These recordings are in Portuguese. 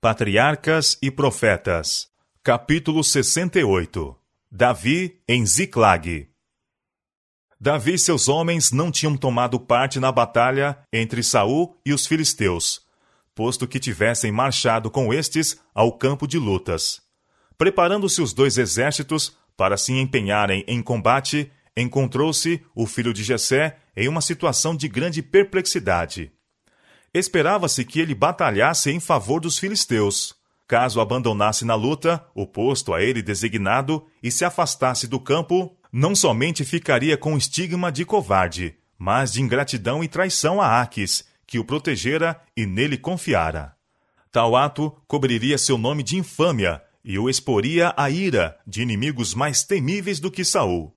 Patriarcas e Profetas, capítulo 68 Davi em Ziclag Davi e seus homens não tinham tomado parte na batalha entre Saul e os filisteus, posto que tivessem marchado com estes ao campo de lutas. Preparando-se os dois exércitos para se empenharem em combate, encontrou-se o filho de Jessé em uma situação de grande perplexidade. Esperava-se que ele batalhasse em favor dos filisteus. Caso abandonasse na luta o posto a ele designado e se afastasse do campo, não somente ficaria com o estigma de covarde, mas de ingratidão e traição a Aques, que o protegera e nele confiara. Tal ato cobriria seu nome de infâmia e o exporia à ira de inimigos mais temíveis do que Saul.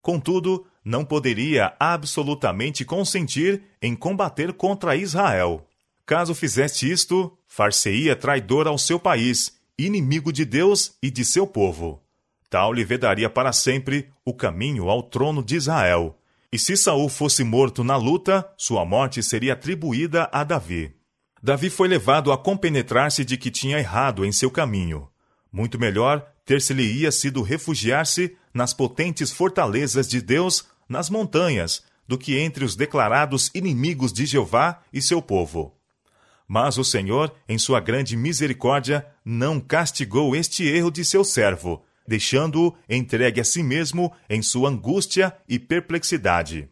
Contudo, não poderia absolutamente consentir em combater contra Israel. Caso fizesse isto, far-se-ia traidor ao seu país, inimigo de Deus e de seu povo. Tal lhe vedaria para sempre o caminho ao trono de Israel. E se Saul fosse morto na luta, sua morte seria atribuída a Davi. Davi foi levado a compenetrar-se de que tinha errado em seu caminho. Muito melhor ter-se-lhe-ia sido refugiar-se nas potentes fortalezas de Deus nas montanhas, do que entre os declarados inimigos de Jeová e seu povo. Mas o Senhor, em sua grande misericórdia, não castigou este erro de seu servo, deixando-o entregue a si mesmo em sua angústia e perplexidade.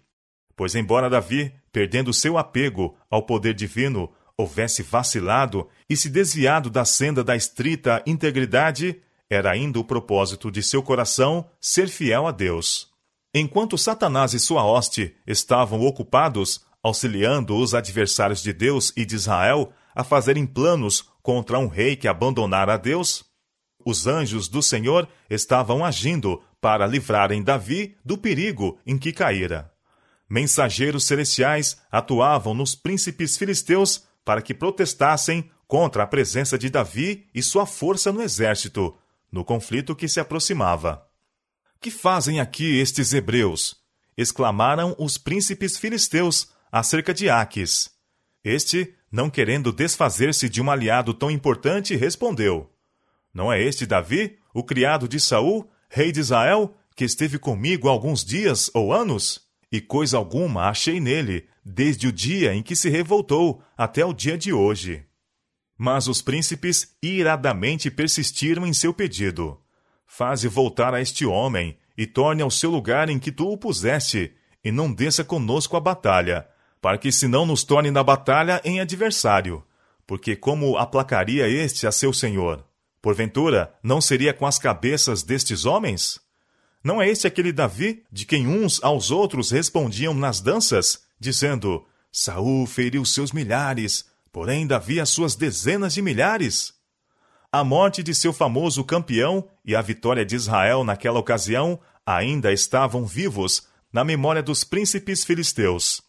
Pois, embora Davi, perdendo seu apego ao poder divino, houvesse vacilado e se desviado da senda da estrita integridade, era ainda o propósito de seu coração ser fiel a Deus. Enquanto Satanás e sua hoste estavam ocupados auxiliando os adversários de Deus e de Israel a fazerem planos contra um rei que abandonara a Deus, os anjos do Senhor estavam agindo para livrarem Davi do perigo em que caíra. Mensageiros celestiais atuavam nos príncipes filisteus para que protestassem contra a presença de Davi e sua força no exército, no conflito que se aproximava. Que fazem aqui estes hebreus? exclamaram os príncipes filisteus acerca de Aques. Este, não querendo desfazer-se de um aliado tão importante, respondeu: Não é este Davi, o criado de Saul, rei de Israel, que esteve comigo alguns dias ou anos? E coisa alguma achei nele, desde o dia em que se revoltou até o dia de hoje. Mas os príncipes iradamente persistiram em seu pedido. Faze voltar a este homem, e torne ao seu lugar em que tu o puseste, e não desça conosco a batalha, para que se não nos torne na batalha em adversário. Porque como aplacaria este a seu senhor? Porventura, não seria com as cabeças destes homens? Não é este aquele Davi, de quem uns aos outros respondiam nas danças, dizendo: Saul feriu seus milhares, porém Davi as suas dezenas de milhares? A morte de seu famoso campeão e a vitória de Israel naquela ocasião ainda estavam vivos na memória dos príncipes filisteus.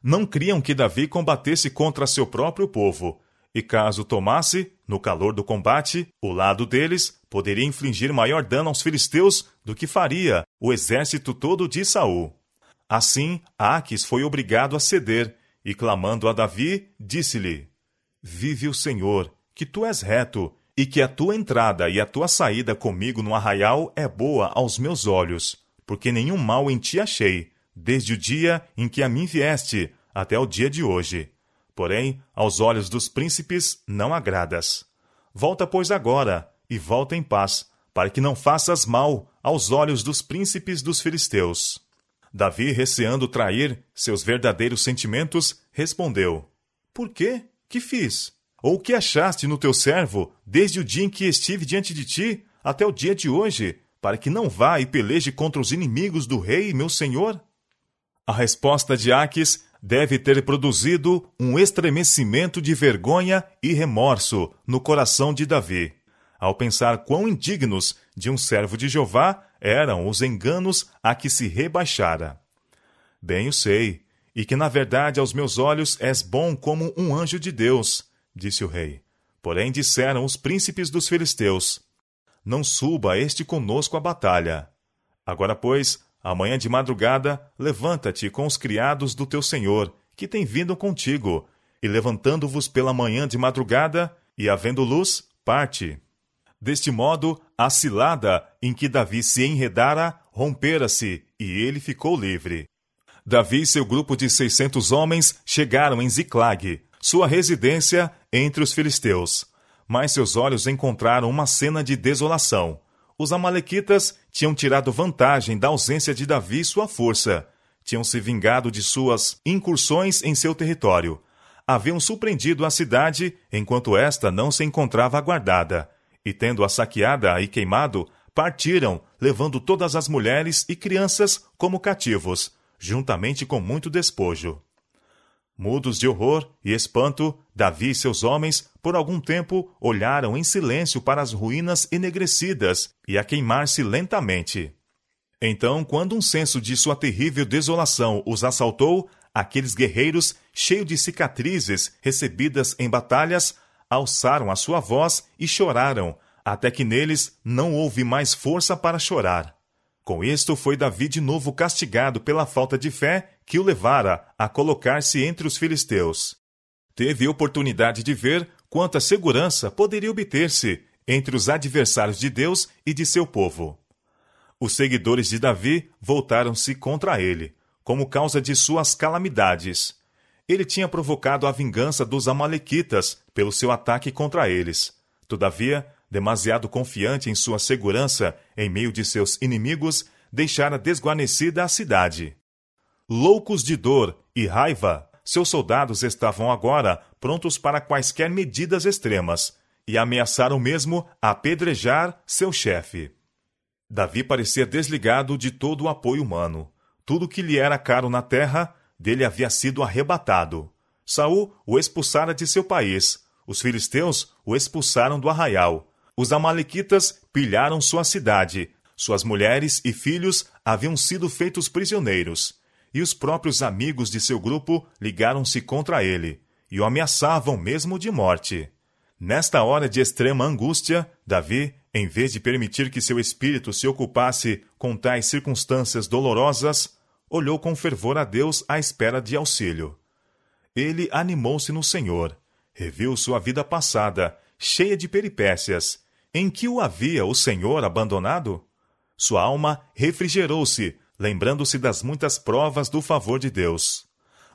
Não criam que Davi combatesse contra seu próprio povo, e caso tomasse, no calor do combate, o lado deles, poderia infligir maior dano aos filisteus do que faria o exército todo de Saul. Assim, Aques foi obrigado a ceder, e clamando a Davi, disse-lhe: Vive o Senhor, que tu és reto, e que a tua entrada e a tua saída comigo no arraial é boa aos meus olhos, porque nenhum mal em ti achei, desde o dia em que a mim vieste, até o dia de hoje. Porém, aos olhos dos príncipes não agradas. Volta, pois, agora, e volta em paz, para que não faças mal aos olhos dos príncipes dos filisteus. Davi, receando trair seus verdadeiros sentimentos, respondeu: Por quê? Que fiz? Ou o que achaste no teu servo, desde o dia em que estive diante de ti, até o dia de hoje, para que não vá e peleje contra os inimigos do rei, meu senhor? A resposta de Aques deve ter produzido um estremecimento de vergonha e remorso no coração de Davi, ao pensar quão indignos de um servo de Jeová eram os enganos a que se rebaixara. Bem o sei, e que na verdade aos meus olhos és bom como um anjo de Deus, disse o rei. Porém disseram os príncipes dos filisteus: Não suba este conosco à batalha. Agora, pois, amanhã de madrugada, levanta-te com os criados do teu senhor, que têm vindo contigo, e levantando-vos pela manhã de madrugada, e havendo luz, parte. Deste modo, a cilada em que Davi se enredara rompera-se e ele ficou livre. Davi e seu grupo de seiscentos homens chegaram em Ziclag, sua residência entre os filisteus. Mas seus olhos encontraram uma cena de desolação. Os amalequitas tinham tirado vantagem da ausência de Davi e sua força. Tinham se vingado de suas incursões em seu território. Haviam surpreendido a cidade enquanto esta não se encontrava guardada. E tendo-a saqueada e queimado, partiram, levando todas as mulheres e crianças como cativos, juntamente com muito despojo. Mudos de horror e espanto, Davi e seus homens, por algum tempo, olharam em silêncio para as ruínas enegrecidas e a queimar-se lentamente. Então, quando um senso de sua terrível desolação os assaltou, aqueles guerreiros, cheios de cicatrizes recebidas em batalhas, alçaram a sua voz e choraram, até que neles não houve mais força para chorar. Com isto foi Davi de novo castigado pela falta de fé que o levara a colocar-se entre os filisteus. Teve oportunidade de ver quanta segurança poderia obter-se entre os adversários de Deus e de seu povo. Os seguidores de Davi voltaram-se contra ele, como causa de suas calamidades. Ele tinha provocado a vingança dos Amalequitas pelo seu ataque contra eles. Todavia, demasiado confiante em sua segurança em meio de seus inimigos, deixara desguarnecida a cidade. Loucos de dor e raiva, seus soldados estavam agora prontos para quaisquer medidas extremas e ameaçaram mesmo apedrejar seu chefe. Davi parecia desligado de todo o apoio humano. Tudo que lhe era caro na terra, dele havia sido arrebatado. Saul o expulsara de seu país. Os filisteus o expulsaram do arraial. Os Amalequitas pilharam sua cidade, suas mulheres e filhos haviam sido feitos prisioneiros, e os próprios amigos de seu grupo ligaram-se contra ele e o ameaçavam mesmo de morte. Nesta hora de extrema angústia, Davi, em vez de permitir que seu espírito se ocupasse com tais circunstâncias dolorosas, olhou com fervor a Deus à espera de auxílio. Ele animou-se no Senhor, reviu sua vida passada, cheia de peripécias, em que o havia o Senhor abandonado? Sua alma refrigerou-se, lembrando-se das muitas provas do favor de Deus.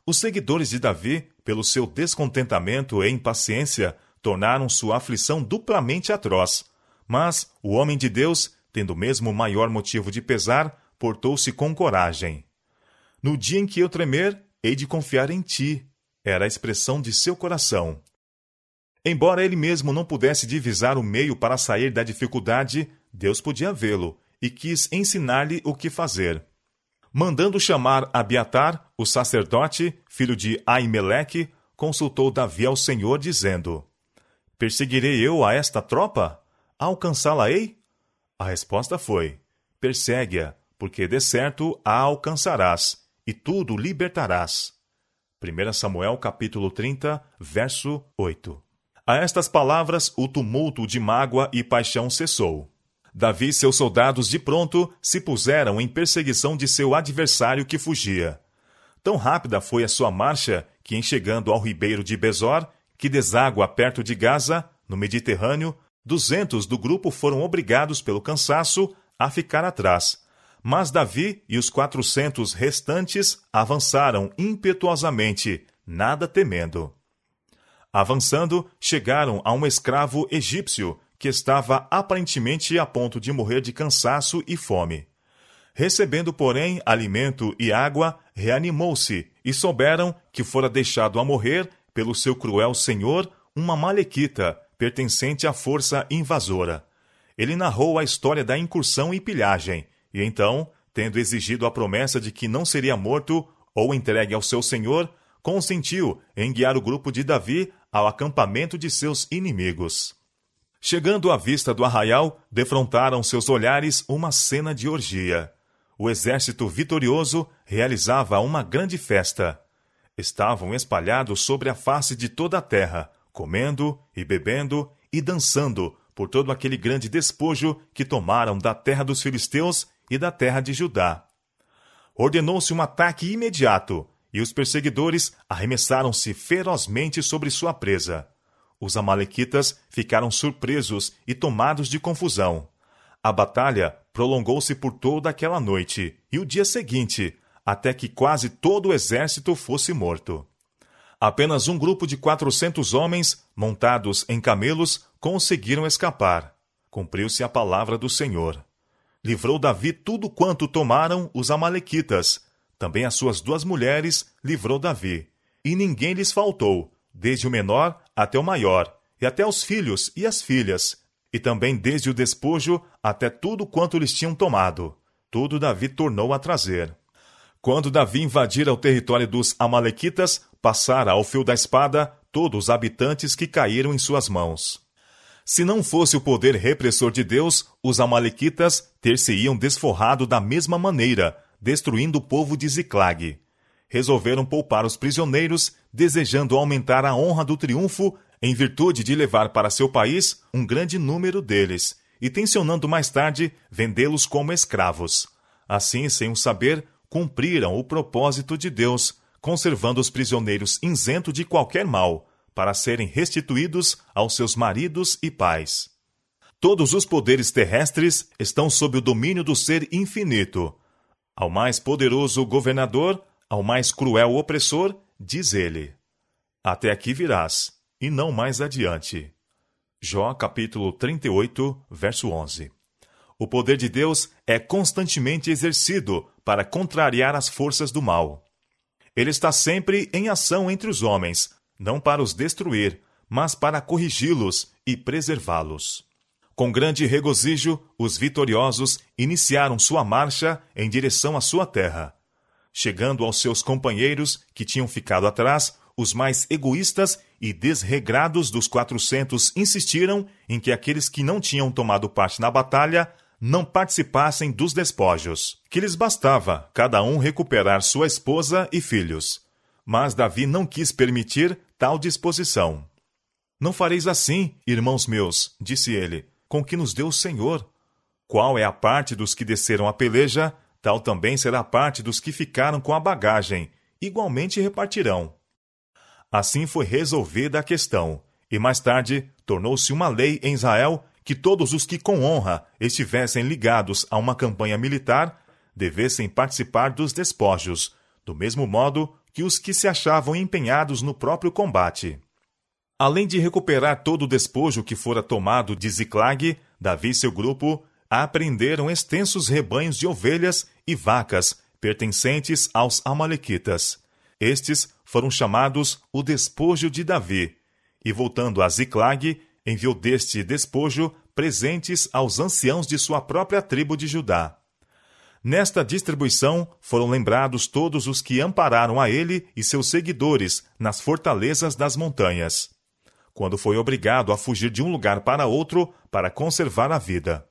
Os seguidores de Davi, pelo seu descontentamento e impaciência, tornaram sua aflição duplamente atroz. Mas o homem de Deus, tendo mesmo maior motivo de pesar, portou-se com coragem. No dia em que eu tremer, hei de confiar em ti, era a expressão de seu coração. Embora ele mesmo não pudesse divisar o meio para sair da dificuldade, Deus podia vê-lo e quis ensinar-lhe o que fazer. Mandando chamar Abiatar, o sacerdote, filho de Aimeleque, consultou Davi ao Senhor, dizendo: Perseguirei eu a esta tropa? Alcançá-la-ei? A resposta foi: Persegue-a, porque de certo a alcançarás, e tudo libertarás. 1 Samuel capítulo 30, verso 8. A estas palavras, o tumulto de mágoa e paixão cessou. Davi e seus soldados de pronto se puseram em perseguição de seu adversário que fugia. Tão rápida foi a sua marcha que, em chegando ao ribeiro de Besor, que deságua perto de Gaza, no Mediterrâneo, duzentos do grupo foram obrigados pelo cansaço a ficar atrás. Mas Davi e os quatrocentos restantes avançaram impetuosamente, nada temendo. Avançando, chegaram a um escravo egípcio que estava aparentemente a ponto de morrer de cansaço e fome. Recebendo, porém, alimento e água, reanimou-se e souberam que fora deixado a morrer pelo seu cruel senhor uma malequita pertencente à força invasora. Ele narrou a história da incursão e pilhagem, e então, tendo exigido a promessa de que não seria morto ou entregue ao seu senhor, consentiu em guiar o grupo de Davi ao acampamento de seus inimigos. Chegando à vista do arraial, defrontaram seus olhares uma cena de orgia. O exército vitorioso realizava uma grande festa. Estavam espalhados sobre a face de toda a terra, comendo e bebendo e dançando por todo aquele grande despojo que tomaram da terra dos filisteus e da terra de Judá. Ordenou-se um ataque imediato, e os perseguidores arremessaram-se ferozmente sobre sua presa. os Amalequitas ficaram surpresos e tomados de confusão. A batalha prolongou-se por toda aquela noite e o dia seguinte, até que quase todo o exército fosse morto. Apenas um grupo de quatrocentos homens, montados em camelos, conseguiram escapar. Cumpriu-se a palavra do Senhor. Livrou Davi tudo quanto tomaram os Amalequitas. Também as suas duas mulheres livrou Davi. E ninguém lhes faltou, desde o menor até o maior, e até os filhos e as filhas, e também desde o despojo até tudo quanto lhes tinham tomado. Tudo Davi tornou a trazer. Quando Davi invadira o território dos Amalequitas, passara ao fio da espada todos os habitantes que caíram em suas mãos. Se não fosse o poder repressor de Deus, os Amalequitas ter-se-iam desforrado da mesma maneira, destruindo o povo de Ziclag. Resolveram poupar os prisioneiros, desejando aumentar a honra do triunfo, em virtude de levar para seu país um grande número deles, e tensionando mais tarde vendê-los como escravos. Assim, sem o saber, cumpriram o propósito de Deus, conservando os prisioneiros isentos de qualquer mal, para serem restituídos aos seus maridos e pais. Todos os poderes terrestres estão sob o domínio do Ser Infinito. Ao mais poderoso governador, ao mais cruel opressor, diz ele: Até aqui virás, e não mais adiante. Jó capítulo 38, verso 11. O poder de Deus é constantemente exercido para contrariar as forças do mal. Ele está sempre em ação entre os homens, não para os destruir, mas para corrigi-los e preservá-los. Com grande regozijo, os vitoriosos iniciaram sua marcha em direção à sua terra. Chegando aos seus companheiros, que tinham ficado atrás, os mais egoístas e desregrados dos quatrocentos insistiram em que aqueles que não tinham tomado parte na batalha não participassem dos despojos, que lhes bastava cada um recuperar sua esposa e filhos. Mas Davi não quis permitir tal disposição. Não fareis assim, irmãos meus, disse ele, com que nos deu o Senhor. Qual é a parte dos que desceram a peleja, tal também será a parte dos que ficaram com a bagagem, igualmente repartirão. Assim foi resolvida a questão, e mais tarde tornou-se uma lei em Israel que todos os que com honra estivessem ligados a uma campanha militar devessem participar dos despojos, do mesmo modo que os que se achavam empenhados no próprio combate. Além de recuperar todo o despojo que fora tomado de Ziclag, Davi e seu grupo apreenderam extensos rebanhos de ovelhas e vacas pertencentes aos Amalequitas. Estes foram chamados o despojo de Davi, e voltando a Ziclag, enviou deste despojo presentes aos anciãos de sua própria tribo de Judá. Nesta distribuição foram lembrados todos os que ampararam a ele e seus seguidores nas fortalezas das montanhas, quando foi obrigado a fugir de um lugar para outro para conservar a vida.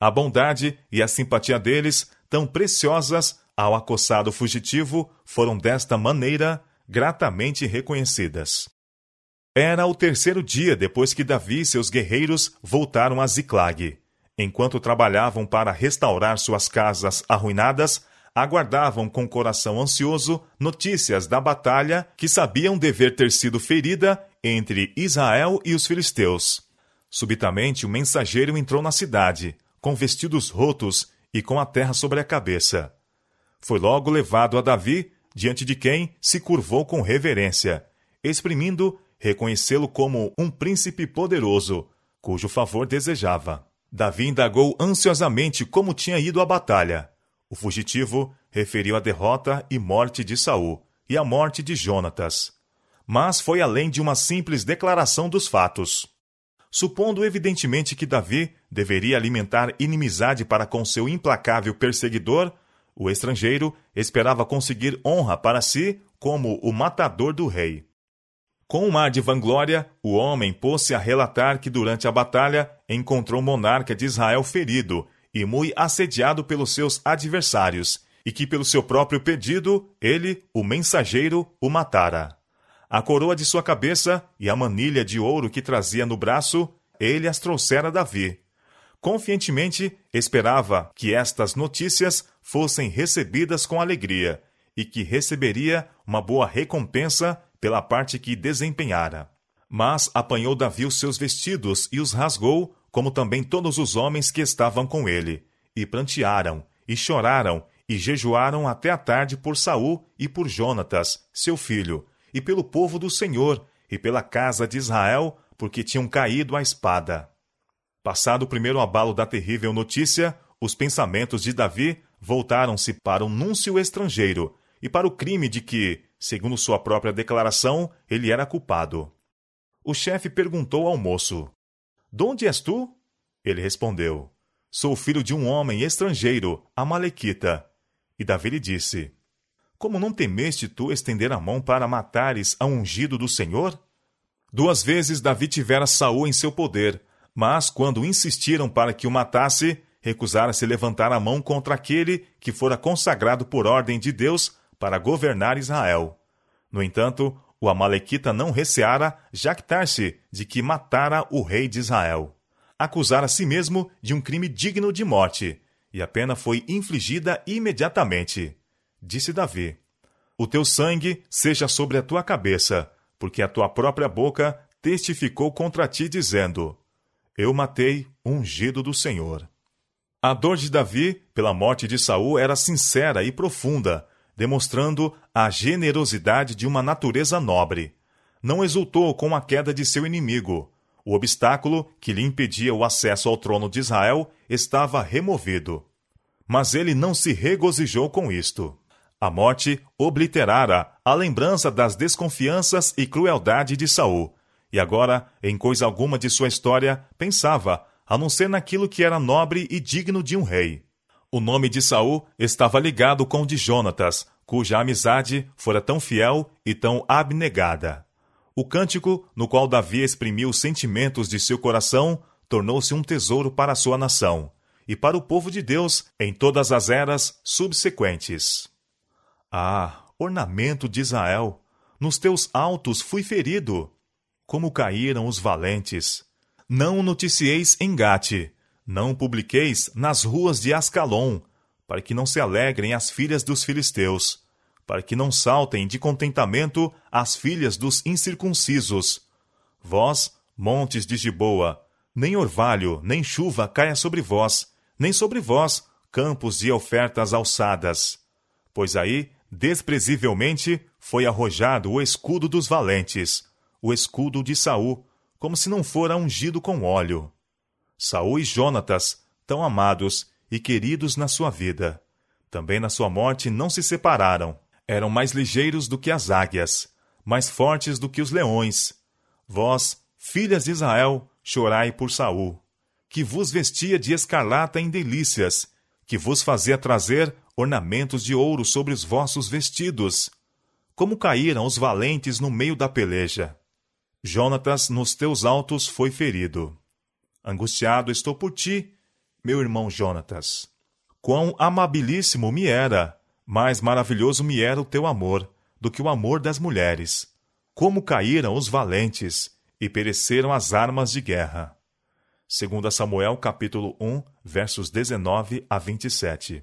A bondade e a simpatia deles, tão preciosas ao acossado fugitivo, foram desta maneira gratamente reconhecidas. Era o terceiro dia depois que Davi e seus guerreiros voltaram a Ziclag. Enquanto trabalhavam para restaurar suas casas arruinadas, aguardavam com coração ansioso notícias da batalha que sabiam dever ter sido ferida entre Israel e os filisteus. Subitamente, o um mensageiro entrou na cidade, com vestidos rotos e com a terra sobre a cabeça. Foi logo levado a Davi, diante de quem se curvou com reverência, exprimindo reconhecê-lo como um príncipe poderoso, cujo favor desejava. Davi indagou ansiosamente como tinha ido a batalha. O fugitivo referiu a derrota e morte de Saul e a morte de Jonatas. Mas foi além de uma simples declaração dos fatos. Supondo evidentemente que Davi deveria alimentar inimizade para com seu implacável perseguidor, o estrangeiro esperava conseguir honra para si como o matador do rei. Com um mar de vanglória, o homem pôs-se a relatar que durante a batalha encontrou o monarca de Israel ferido e muito assediado pelos seus adversários, e que pelo seu próprio pedido, ele, o mensageiro, o matara. A coroa de sua cabeça e a manilha de ouro que trazia no braço, ele as trouxera a Davi. Confiantemente esperava que estas notícias fossem recebidas com alegria e que receberia uma boa recompensa pela parte que desempenhara. Mas apanhou Davi os seus vestidos e os rasgou, como também todos os homens que estavam com ele, e prantearam, e choraram, e jejuaram até a tarde por Saul e por Jonatas, seu filho, e pelo povo do Senhor, e pela casa de Israel, porque tinham caído à espada. Passado o primeiro abalo da terrível notícia, os pensamentos de Davi voltaram-se para um núncio estrangeiro e para o crime de que, segundo sua própria declaração, ele era culpado. O chefe perguntou ao moço: De onde és tu? Ele respondeu: Sou filho de um homem estrangeiro, Amalequita. E Davi lhe disse: Como não temeste tu estender a mão para matares a ungido do Senhor? Duas vezes Davi tivera Saul em seu poder, mas quando insistiram para que o matasse, recusara-se levantar a mão contra aquele que fora consagrado por ordem de Deus para governar Israel. No entanto, o Amalequita não receara jactar-se de que matara o rei de Israel. Acusara a si mesmo de um crime digno de morte, e a pena foi infligida imediatamente. Disse Davi: O teu sangue seja sobre a tua cabeça, porque a tua própria boca testificou contra ti, dizendo: Eu matei o ungido do Senhor. A dor de Davi pela morte de Saul era sincera e profunda, demonstrando a generosidade de uma natureza nobre. Não exultou com a queda de seu inimigo. O obstáculo que lhe impedia o acesso ao trono de Israel estava removido. Mas ele não se regozijou com isto. A morte obliterara a lembrança das desconfianças e crueldade de Saul, e agora, em coisa alguma de sua história, pensava a não ser naquilo que era nobre e digno de um rei. O nome de Saul estava ligado com o de Jonatas, cuja amizade fora tão fiel e tão abnegada. O cântico, no qual Davi exprimiu os sentimentos de seu coração, tornou-se um tesouro para sua nação e para o povo de Deus em todas as eras subsequentes. Ah, ornamento de Israel, nos teus altos fui ferido. Como caíram os valentes! Não noticieis em Gate, não publiqueis nas ruas de Ascalon, para que não se alegrem as filhas dos filisteus, para que não saltem de contentamento as filhas dos incircuncisos. Vós, montes de Giboa, nem orvalho, nem chuva caia sobre vós, nem sobre vós, campos de ofertas alçadas. Pois aí, desprezivelmente, foi arrojado o escudo dos valentes, o escudo de Saul, como se não fora ungido com óleo. Saul e Jonatas, tão amados e queridos na sua vida, também na sua morte não se separaram. Eram mais ligeiros do que as águias, mais fortes do que os leões. Vós, filhas de Israel, chorai por Saul, que vos vestia de escarlata em delícias, que vos fazia trazer ornamentos de ouro sobre os vossos vestidos. Como caíram os valentes no meio da peleja. Jonatas nos teus altos foi ferido. Angustiado estou por ti, meu irmão Jonatas. Quão amabilíssimo me era, mais maravilhoso me era o teu amor do que o amor das mulheres. Como caíram os valentes e pereceram as armas de guerra. 2 Samuel capítulo 1, versos 19 a 27.